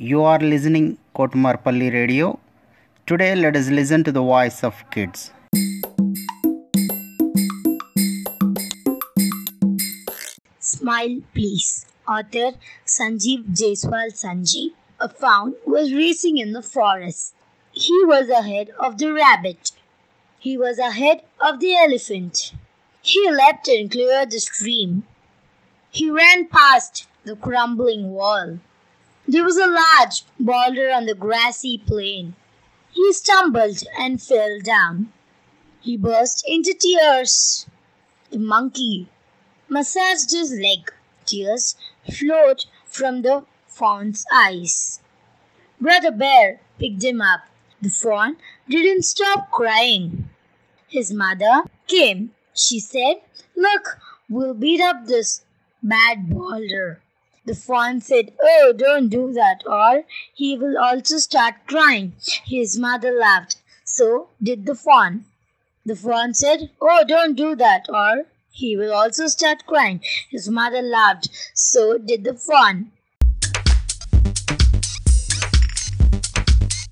You are listening Kotamarpally Radio. Today let us listen to the voice of kids. Smile Please. Author Sanjeev Jaiswal Sanji. A fawn was racing in the forest. He was ahead of the rabbit. He was ahead of the elephant. He leapt and cleared the stream. He ran past the crumbling wall. There was a large boulder on the grassy plain. He stumbled and fell down. He burst into tears. The monkey massaged his leg. Tears flowed from the fawn's eyes. Brother Bear picked him up. The fawn didn't stop crying. His mother came. She said, Look, we'll beat up this bad boulder. The fawn said, Oh, don't do that, or he will also start crying. His mother laughed. So did the fawn. The fawn said, Oh, don't do that, or he will also start crying. His mother laughed. So did the fawn.